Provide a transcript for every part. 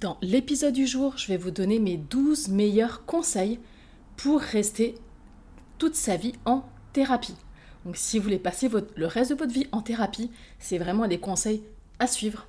Dans l'épisode du jour, je vais vous donner mes 12 meilleurs conseils pour rester toute sa vie en thérapie. Donc si vous voulez passer le reste de votre vie en thérapie, c'est vraiment des conseils à suivre.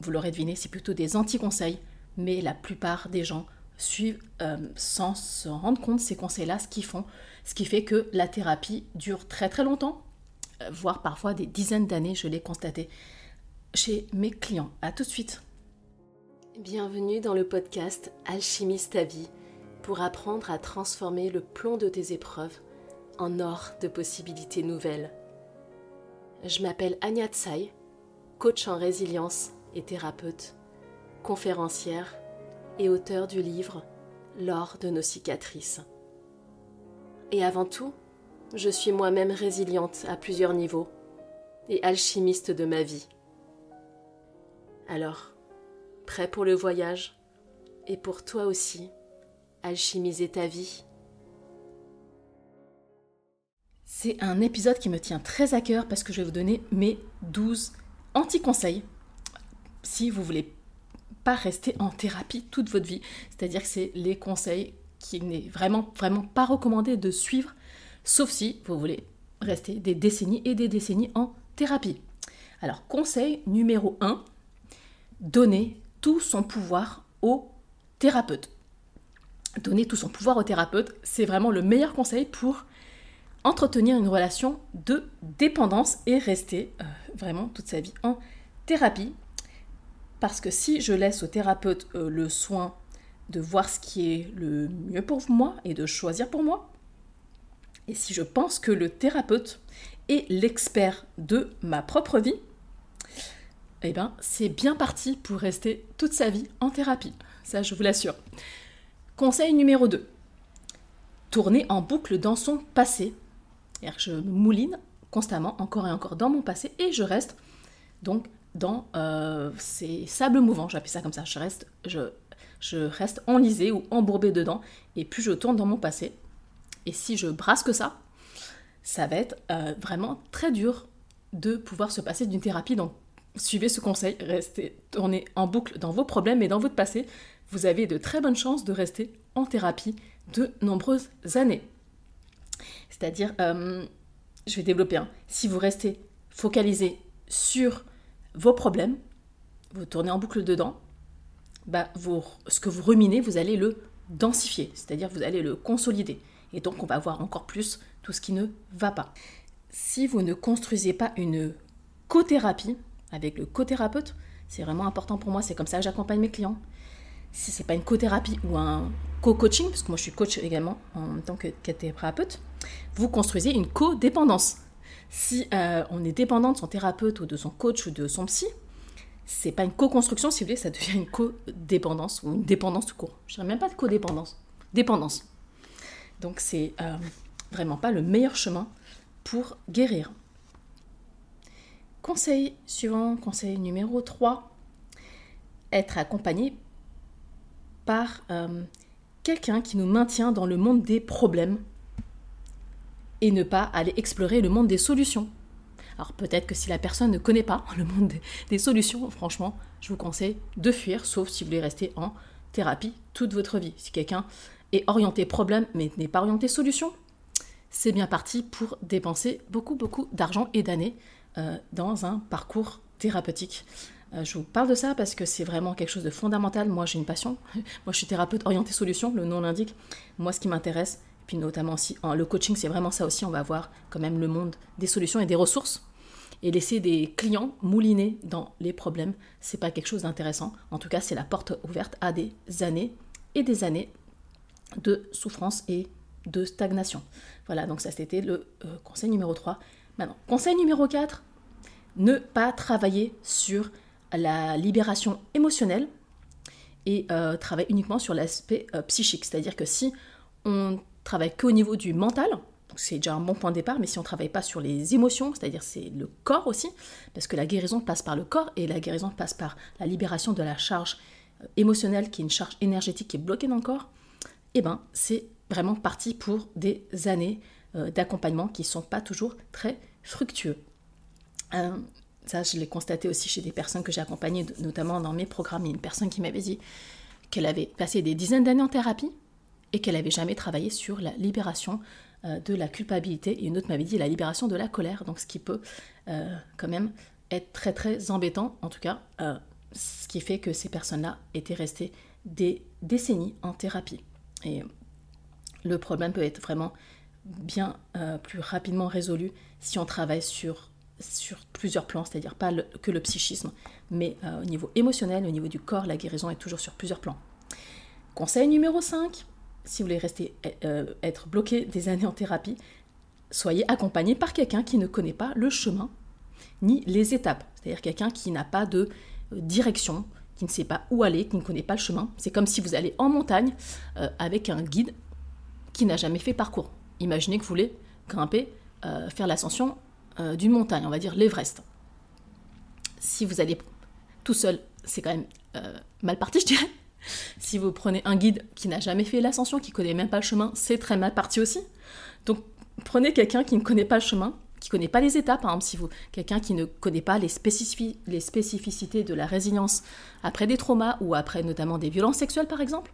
Vous l'aurez deviné, c'est plutôt des anti-conseils, mais la plupart des gens suivent euh, sans se rendre compte ces conseils-là, ce qu'ils font, ce qui fait que la thérapie dure très très longtemps, euh, voire parfois des dizaines d'années, je l'ai constaté chez mes clients. A tout de suite. Bienvenue dans le podcast Alchimiste ta vie pour apprendre à transformer le plomb de tes épreuves en or de possibilités nouvelles. Je m'appelle Anya Tsai, coach en résilience et thérapeute, conférencière et auteur du livre L'or de nos cicatrices. Et avant tout, je suis moi-même résiliente à plusieurs niveaux et alchimiste de ma vie. Alors, pour le voyage et pour toi aussi, alchimiser ta vie C'est un épisode qui me tient très à cœur parce que je vais vous donner mes 12 anti-conseils si vous voulez pas rester en thérapie toute votre vie. C'est-à-dire que c'est les conseils qui n'est vraiment, vraiment pas recommandé de suivre, sauf si vous voulez rester des décennies et des décennies en thérapie. Alors, conseil numéro 1, donner tout son pouvoir au thérapeute. Donner tout son pouvoir au thérapeute, c'est vraiment le meilleur conseil pour entretenir une relation de dépendance et rester euh, vraiment toute sa vie en thérapie. Parce que si je laisse au thérapeute euh, le soin de voir ce qui est le mieux pour moi et de choisir pour moi, et si je pense que le thérapeute est l'expert de ma propre vie, eh bien, c'est bien parti pour rester toute sa vie en thérapie. Ça, je vous l'assure. Conseil numéro 2. Tourner en boucle dans son passé. je me mouline constamment, encore et encore, dans mon passé, et je reste donc dans euh, ces sables mouvants, j'appelle ça comme ça. Je reste, je, reste enlisée ou embourbée dedans, et plus je tourne dans mon passé, et si je brasse que ça, ça va être euh, vraiment très dur de pouvoir se passer d'une thérapie. Suivez ce conseil, restez tournez en boucle dans vos problèmes et dans votre passé. Vous avez de très bonnes chances de rester en thérapie de nombreuses années. C'est-à-dire, euh, je vais développer un. Si vous restez focalisé sur vos problèmes, vous tournez en boucle dedans, bah, ce que vous ruminez, vous allez le densifier, c'est-à-dire vous allez le consolider. Et donc on va voir encore plus tout ce qui ne va pas. Si vous ne construisez pas une co-thérapie, avec le co-thérapeute. C'est vraiment important pour moi, c'est comme ça que j'accompagne mes clients. Si c'est pas une co-thérapie ou un co-coaching, parce que moi je suis coach également en tant que thérapeute, vous construisez une co-dépendance. Si euh, on est dépendant de son thérapeute ou de son coach ou de son psy, c'est pas une co-construction, si vous voulez, ça devient une co-dépendance ou une dépendance tout court. Je dirais même pas de co-dépendance, dépendance. Donc c'est euh, vraiment pas le meilleur chemin pour guérir. Conseil suivant, conseil numéro 3, être accompagné par euh, quelqu'un qui nous maintient dans le monde des problèmes et ne pas aller explorer le monde des solutions. Alors peut-être que si la personne ne connaît pas le monde des solutions, franchement, je vous conseille de fuir, sauf si vous voulez rester en thérapie toute votre vie. Si quelqu'un est orienté problème mais n'est pas orienté solution, c'est bien parti pour dépenser beaucoup beaucoup d'argent et d'années dans un parcours thérapeutique. Euh, je vous parle de ça parce que c'est vraiment quelque chose de fondamental. Moi, j'ai une passion. Moi, je suis thérapeute orientée solution, le nom l'indique. Moi, ce qui m'intéresse, puis notamment aussi le coaching, c'est vraiment ça aussi. On va voir quand même le monde des solutions et des ressources. Et laisser des clients mouliner dans les problèmes, c'est pas quelque chose d'intéressant. En tout cas, c'est la porte ouverte à des années et des années de souffrance et de stagnation. Voilà, donc ça c'était le euh, conseil numéro 3. Maintenant, conseil numéro 4, ne pas travailler sur la libération émotionnelle et euh, travailler uniquement sur l'aspect euh, psychique. C'est-à-dire que si on travaille qu'au niveau du mental, c'est déjà un bon point de départ, mais si on ne travaille pas sur les émotions, c'est-à-dire c'est le corps aussi, parce que la guérison passe par le corps et la guérison passe par la libération de la charge euh, émotionnelle qui est une charge énergétique qui est bloquée dans le corps, eh ben c'est vraiment parti pour des années d'accompagnement qui ne sont pas toujours très fructueux. Euh, ça je l'ai constaté aussi chez des personnes que j'ai accompagnées, notamment dans mes programmes. Il y a une personne qui m'avait dit qu'elle avait passé des dizaines d'années en thérapie et qu'elle n'avait jamais travaillé sur la libération euh, de la culpabilité. Et une autre m'avait dit la libération de la colère, donc ce qui peut euh, quand même être très très embêtant, en tout cas, euh, ce qui fait que ces personnes-là étaient restées des décennies en thérapie. Et le problème peut être vraiment bien plus rapidement résolu si on travaille sur, sur plusieurs plans, c'est-à-dire pas que le psychisme, mais au niveau émotionnel, au niveau du corps, la guérison est toujours sur plusieurs plans. Conseil numéro 5, si vous voulez rester euh, être bloqué des années en thérapie, soyez accompagné par quelqu'un qui ne connaît pas le chemin ni les étapes, c'est-à-dire quelqu'un qui n'a pas de euh, direction, qui ne sait pas où aller, qui ne connaît pas le chemin. C'est comme si vous allez en montagne euh, avec un guide qui n'a jamais fait parcours. Imaginez que vous voulez grimper, faire l'ascension d'une montagne, on va dire l'Everest. Si vous allez tout seul, c'est quand même mal parti, je dirais. Si vous prenez un guide qui n'a jamais fait l'ascension, qui connaît même pas le chemin, c'est très mal parti aussi. Donc prenez quelqu'un qui ne connaît pas le chemin, qui connaît pas les étapes, par exemple, si vous quelqu'un qui ne connaît pas les, les spécificités de la résilience après des traumas ou après notamment des violences sexuelles par exemple,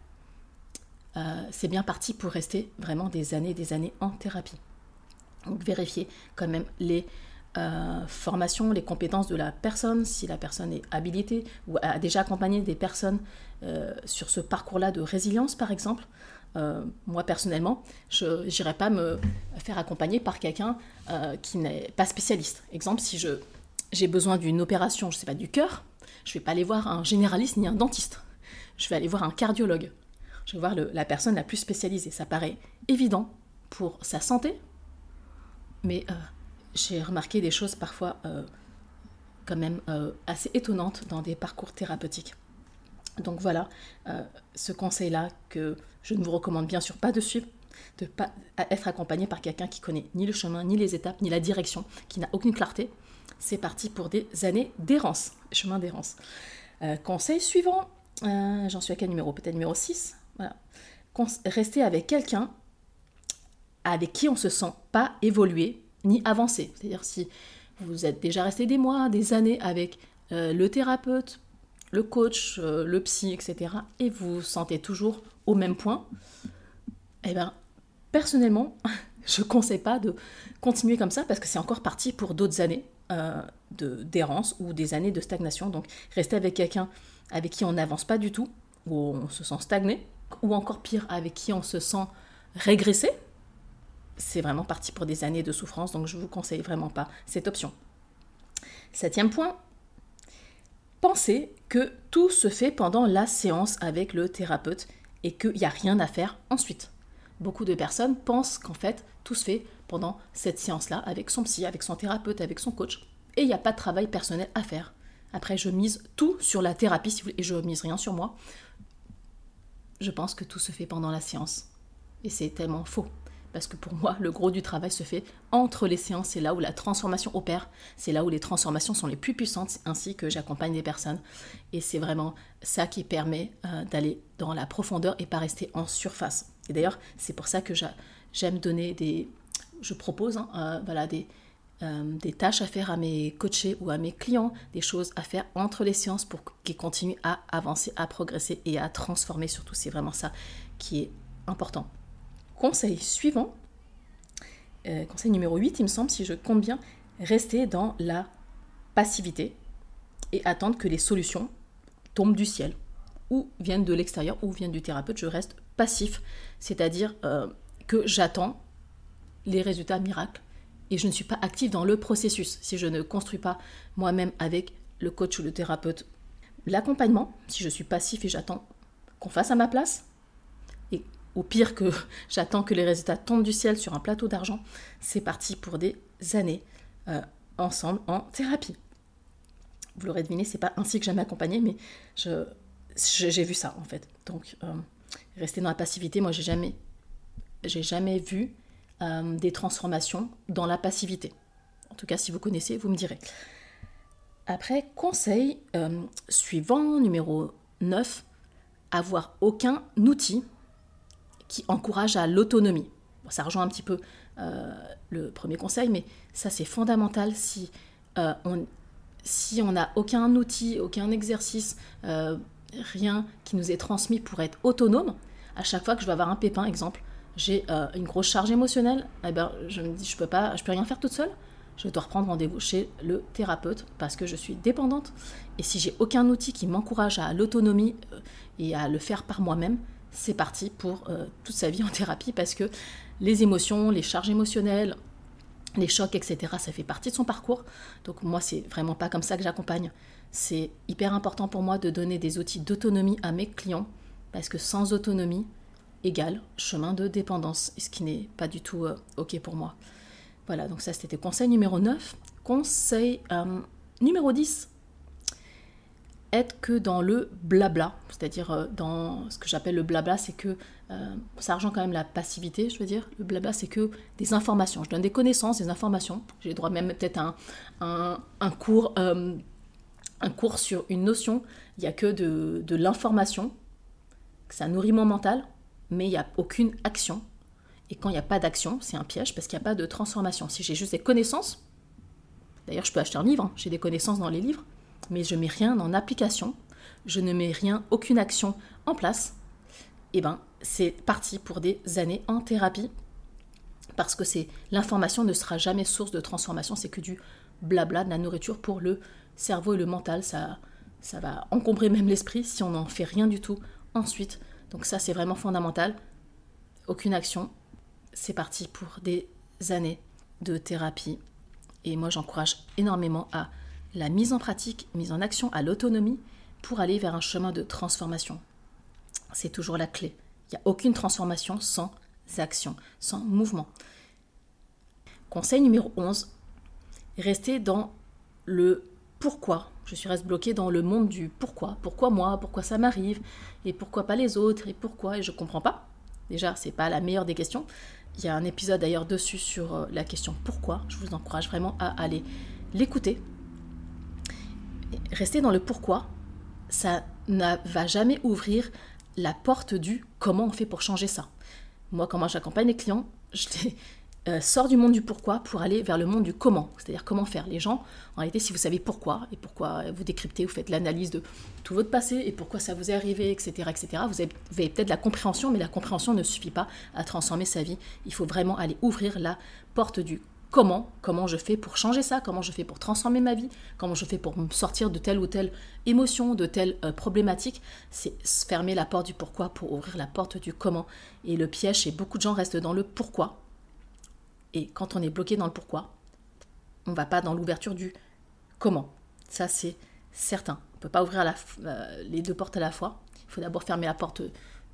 euh, c'est bien parti pour rester vraiment des années et des années en thérapie. Donc vérifiez quand même les euh, formation, les compétences de la personne, si la personne est habilitée ou a déjà accompagné des personnes euh, sur ce parcours-là de résilience, par exemple. Euh, moi, personnellement, je n'irai pas me faire accompagner par quelqu'un qui n'est pas spécialiste. Exemple, si j'ai besoin d'une opération, je ne sais pas, du cœur, je ne vais pas aller voir un généraliste ni un dentiste. Je vais aller voir un cardiologue. Je vais voir la personne la plus spécialisée. Ça paraît évident pour sa santé, mais j'ai remarqué des choses parfois euh, quand même euh, assez étonnantes dans des parcours thérapeutiques. Donc voilà, euh, ce conseil-là que je ne vous recommande bien sûr pas de suivre, de pas être accompagné par quelqu'un qui connaît ni le chemin, ni les étapes, ni la direction, qui n'a aucune clarté. C'est parti pour des années d'errance, chemin d'errance. conseil suivant, j'en suis à quel numéro? Peut-être numéro 6. Voilà. Rester avec quelqu'un avec qui on ne se sent pas évoluer ni avancer. C'est-à-dire si vous êtes déjà resté des mois, des années avec euh, le thérapeute, le coach, euh, le psy, etc., et vous vous sentez toujours au même point, eh bien, personnellement, je ne conseille pas de continuer comme ça parce que c'est encore parti pour d'autres années euh, d'errance ou des années de stagnation. Donc, rester avec quelqu'un avec qui on n'avance pas du tout, ou on se sent stagné, ou encore pire, avec qui on se sent régressé, c'est vraiment parti pour des années de souffrance, donc je ne vous conseille vraiment pas cette option. Septième point, pensez que tout se fait pendant la séance avec le thérapeute et qu'il n'y a rien à faire ensuite. Beaucoup de personnes pensent qu'en fait, tout se fait pendant cette séance-là avec son psy, avec son thérapeute, avec son coach, et il n'y a pas de travail personnel à faire. Après, je mise tout sur la thérapie et je mise rien sur moi. Je pense que tout se fait pendant la séance. Et c'est tellement faux parce que pour moi, le gros du travail se fait entre les séances, c'est là où la transformation opère, c'est là où les transformations sont les plus puissantes, ainsi que j'accompagne des personnes. Et c'est vraiment ça qui permet euh, d'aller dans la profondeur et pas rester en surface. Et d'ailleurs, c'est pour ça que j'aime donner des... Je propose hein, euh, voilà, des, euh, des tâches à faire à mes coachés ou à mes clients, des choses à faire entre les séances pour qu'ils continuent à avancer, à progresser et à transformer surtout. C'est vraiment ça qui est important. Conseil suivant, euh, conseil numéro 8, il me semble, si je compte bien, rester dans la passivité et attendre que les solutions tombent du ciel ou viennent de l'extérieur ou viennent du thérapeute. Je reste passif, c'est-à-dire euh, que j'attends les résultats miracles et je ne suis pas active dans le processus. Si je ne construis pas moi-même avec le coach ou le thérapeute l'accompagnement, si je suis passif et j'attends qu'on fasse à ma place, au pire que j'attends que les résultats tombent du ciel sur un plateau d'argent, c'est parti pour des années euh, ensemble en thérapie. Vous l'aurez deviné, c'est pas ainsi que j'aime accompagner, mais j'ai vu ça en fait. Donc, euh, rester dans la passivité, moi j'ai jamais, jamais vu euh, des transformations dans la passivité. En tout cas, si vous connaissez, vous me direz. Après, conseil suivant, numéro 9, avoir aucun outil qui encourage à l'autonomie. ça rejoint un petit peu euh, le premier conseil, mais ça c'est fondamental si euh, on, si on n'a aucun outil, aucun exercice, euh, rien qui nous est transmis pour être autonome, à chaque fois que je vais avoir un pépin, exemple, j'ai une grosse charge émotionnelle, eh ben, je me dis je peux pas, je peux rien faire toute seule. Je dois reprendre rendez-vous chez le thérapeute parce que je suis dépendante. Et si j'ai aucun outil qui m'encourage à l'autonomie et à le faire par moi-même, c'est parti pour toute sa vie en thérapie parce que les émotions, les charges émotionnelles, les chocs, etc., ça fait partie de son parcours. Donc moi, c'est vraiment pas comme ça que j'accompagne. C'est hyper important pour moi de donner des outils d'autonomie à mes clients, parce que sans autonomie égale chemin de dépendance, ce qui n'est pas du tout euh, OK pour moi. Voilà, donc ça c'était conseil numéro 9. Conseil euh, numéro 10, être que dans le blabla, c'est-à-dire euh, dans ce que j'appelle le blabla, c'est que euh, ça rejoint quand même la passivité, je veux dire. Le blabla, c'est que des informations. Je donne des connaissances, des informations. J'ai droit même peut-être à un, un, cours, euh, un cours sur une notion. Il n'y a que de, de l'information. Ça nourrit mon mental, mais il n'y a aucune action. Et quand il n'y a pas d'action, c'est un piège parce qu'il n'y a pas de transformation. Si j'ai juste des connaissances, d'ailleurs je peux acheter un livre, hein. j'ai des connaissances dans les livres, mais je mets rien en application, je ne mets rien, aucune action en place, eh ben c'est parti pour des années en thérapie. Parce que c'est l'information ne sera jamais source de transformation, c'est que du blabla de la nourriture pour le cerveau et le mental, ça ça va encombrer même l'esprit si on n'en fait rien du tout ensuite. Donc ça c'est vraiment fondamental. Aucune action, c'est parti pour des années de thérapie. Et moi j'encourage énormément à la mise en pratique, mise en action, à l'autonomie pour aller vers un chemin de transformation. C'est toujours la clé. Il n'y a aucune transformation sans action, sans mouvement. Conseil numéro 11, rester dans le pourquoi. Je suis reste bloquée dans le monde du pourquoi. Pourquoi moi? Pourquoi ça m'arrive? Et pourquoi pas les autres? Et pourquoi? Et je ne comprends pas. Déjà, c'est pas la meilleure des questions. Il y a un épisode d'ailleurs dessus sur euh, la question pourquoi. Je vous encourage vraiment à aller l'écouter rester dans le pourquoi, ça ne va jamais ouvrir la porte du comment on fait pour changer ça. Moi, comment j'accompagne les clients, je euh, sors du monde du pourquoi pour aller vers le monde du comment, c'est-à-dire comment faire. Les gens, en réalité, si vous savez pourquoi et pourquoi vous décryptez, vous faites l'analyse de tout votre passé et pourquoi ça vous est arrivé, etc., etc., vous avez, avez peut-être la compréhension, mais la compréhension ne suffit pas à transformer sa vie. Il faut vraiment aller ouvrir la porte du comment, comment je fais pour changer ça, comment je fais pour transformer ma vie, comment je fais pour me sortir de telle ou telle émotion, de telle euh, problématique. C'est fermer la porte du pourquoi pour ouvrir la porte du comment. Et le piège, c'est beaucoup de gens restent dans le pourquoi. Et quand on est bloqué dans le pourquoi, on va pas dans l'ouverture du comment. Ça, c'est certain. On peut pas ouvrir euh, les deux portes à la fois. Il faut d'abord fermer la porte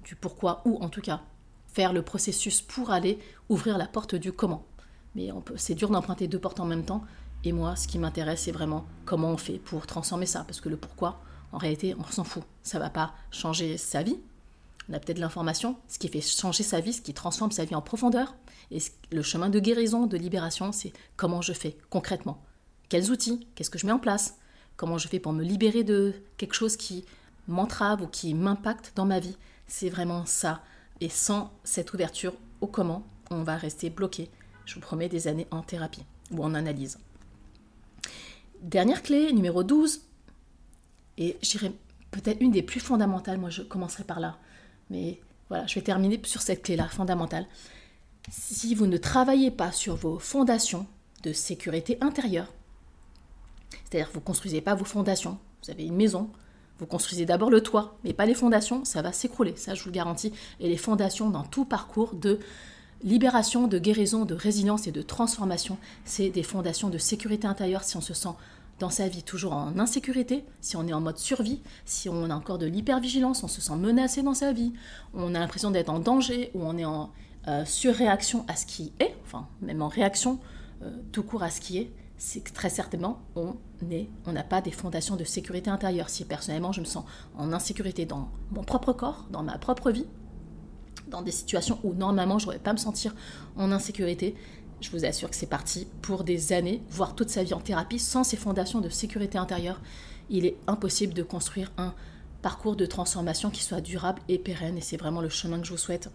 du pourquoi ou en tout cas faire le processus pour aller ouvrir la porte du comment. Mais c'est dur d'emprunter deux portes en même temps. Et moi, ce qui m'intéresse, c'est vraiment comment on fait pour transformer ça. Parce que le pourquoi, en réalité, on s'en fout. Ça va pas changer sa vie. On a peut-être l'information. Ce qui fait changer sa vie, ce qui transforme sa vie en profondeur. Et le chemin de guérison, de libération, c'est comment je fais concrètement. Quels outils Qu'est-ce que je mets en place? Comment je fais pour me libérer de quelque chose qui m'entrave ou qui m'impacte dans ma vie? C'est vraiment ça. Et sans cette ouverture au comment, on va rester bloqué je vous promets des années en thérapie ou en analyse. Dernière clé, numéro 12, et j'irai peut-être une des plus fondamentales, moi je commencerai par là, mais voilà, je vais terminer sur cette clé-là, fondamentale. Si vous ne travaillez pas sur vos fondations de sécurité intérieure, c'est-à-dire vous ne construisez pas vos fondations, vous avez une maison, vous construisez d'abord le toit, mais pas les fondations, ça va s'écrouler, ça je vous le garantis. Et les fondations dans tout parcours de libération, de guérison, de résilience et de transformation, c'est des fondations de sécurité intérieure si on se sent dans sa vie toujours en insécurité, si on est en mode survie, si on a encore de l'hypervigilance, on se sent menacé dans sa vie, on a l'impression d'être en danger ou on est en euh, surréaction à ce qui est, enfin même en réaction euh, tout court à ce qui est, c'est que très certainement on on n'a pas des fondations de sécurité intérieure. Si personnellement je me sens en insécurité dans mon propre corps, dans ma propre vie, dans des situations où normalement je n'aurais pas me sentir en insécurité. Je vous assure que c'est parti pour des années, voire toute sa vie en thérapie, sans ces fondations de sécurité intérieure. Il est impossible de construire un parcours de transformation qui soit durable et pérenne, et c'est vraiment le chemin que je vous souhaite.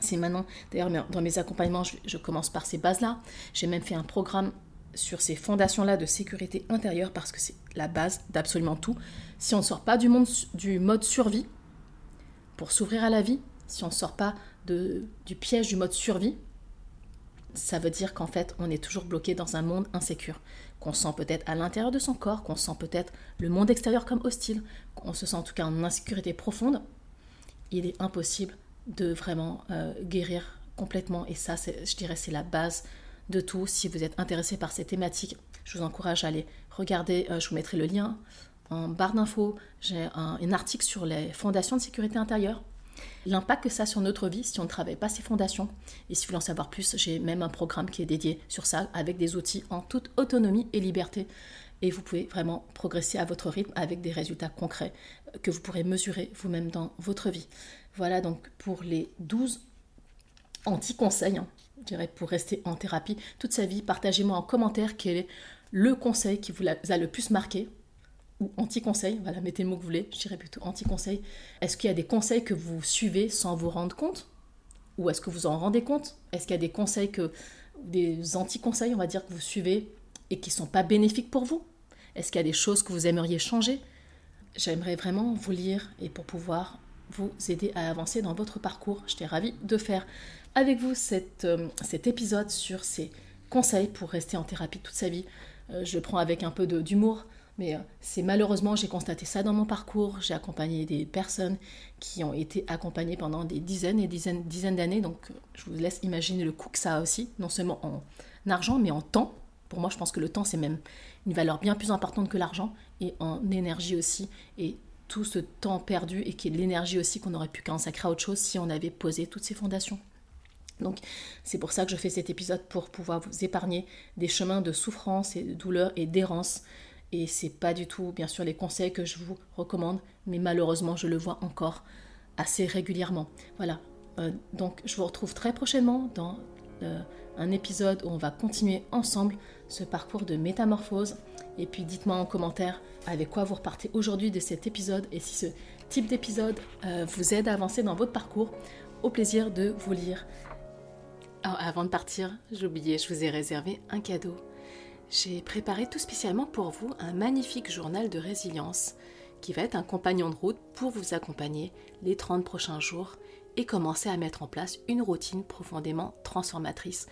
C'est maintenant, d'ailleurs, dans mes accompagnements, je, commence par ces bases-là. J'ai même fait un programme sur ces fondations-là de sécurité intérieure parce que c'est la base d'absolument tout. Si on ne sort pas du, monde, du mode survie pour s'ouvrir à la vie, si on ne sort pas de, du piège du mode survie, ça veut dire qu'en fait, on est toujours bloqué dans un monde insécure, qu'on sent peut-être à l'intérieur de son corps, qu'on sent peut-être le monde extérieur comme hostile, qu'on se sent en tout cas en insécurité profonde. Il est impossible de vraiment euh, guérir complètement. Et ça, je dirais, c'est la base de tout. Si vous êtes intéressé par ces thématiques, je vous encourage à aller regarder. Euh, je vous mettrai le lien en barre d'infos. J'ai un, un, article sur les fondations de sécurité intérieure. L'impact que ça a sur notre vie si on ne travaille pas ces fondations. Et si vous voulez en savoir plus, j'ai même un programme qui est dédié sur ça avec des outils en toute autonomie et liberté. Et vous pouvez vraiment progresser à votre rythme avec des résultats concrets que vous pourrez mesurer vous-même dans votre vie. Voilà donc pour les 12 anti-conseils, hein, je dirais, pour rester en thérapie toute sa vie. Partagez-moi en commentaire quel est le conseil qui vous a le plus marqué ou anti-conseil, voilà, mettez le mot que vous voulez, je dirais plutôt anti-conseil. Est-ce qu'il y a des conseils que vous suivez sans vous rendre compte? Ou est-ce que vous en rendez compte? Est-ce qu'il y a des conseils que, des anti-conseils, on va dire, que vous suivez et qui ne sont pas bénéfiques pour vous? Est-ce qu'il y a des choses que vous aimeriez changer? J'aimerais vraiment vous lire et pour pouvoir vous aider à avancer dans votre parcours. J'étais ravie de faire avec vous euh, cet épisode sur ces conseils pour rester en thérapie toute sa vie. Euh, je prends avec un peu d'humour, mais euh, c'est malheureusement, j'ai constaté ça dans mon parcours. J'ai accompagné des personnes qui ont été accompagnées pendant des dizaines et dizaines, dizaines d'années. Donc je vous laisse imaginer le coût que ça a aussi, non seulement en argent, mais en temps. Pour moi, je pense que le temps, c'est même une valeur bien plus importante que l'argent, et en énergie aussi. Et tout ce temps perdu et qui est de l'énergie aussi qu'on aurait pu consacrer à autre chose si on avait posé toutes ces fondations. Donc c'est pour ça que je fais cet épisode pour pouvoir vous épargner des chemins de souffrance et de douleur et d'errance. Et c'est pas du tout, bien sûr, les conseils que je vous recommande, mais malheureusement, je le vois encore assez régulièrement. Voilà. Euh, donc je vous retrouve très prochainement dans euh, un épisode où on va continuer ensemble ce parcours de métamorphose. Et puis dites-moi en commentaire avec quoi vous repartez aujourd'hui de cet épisode et si ce type d'épisode euh, vous aide à avancer dans votre parcours. Au plaisir de vous lire. avant de partir, oublié, je vous ai réservé un cadeau. J'ai préparé tout spécialement pour vous un magnifique journal de résilience qui va être un compagnon de route pour vous accompagner les 30 prochains jours et commencer à mettre en place une routine profondément transformatrice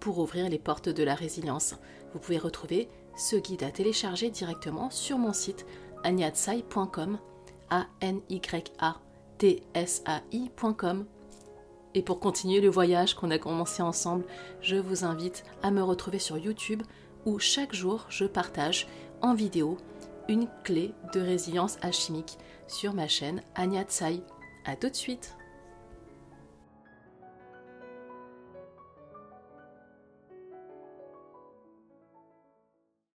pour ouvrir les portes de la résilience. Vous pouvez retrouver ce guide à télécharger directement sur mon site agnatsai.com a n y a t s a i.com et pour continuer le voyage qu'on a commencé ensemble, je vous invite à me retrouver sur YouTube où chaque jour je partage en vidéo une clé de résilience alchimique sur ma chaîne Tsai. A tout de suite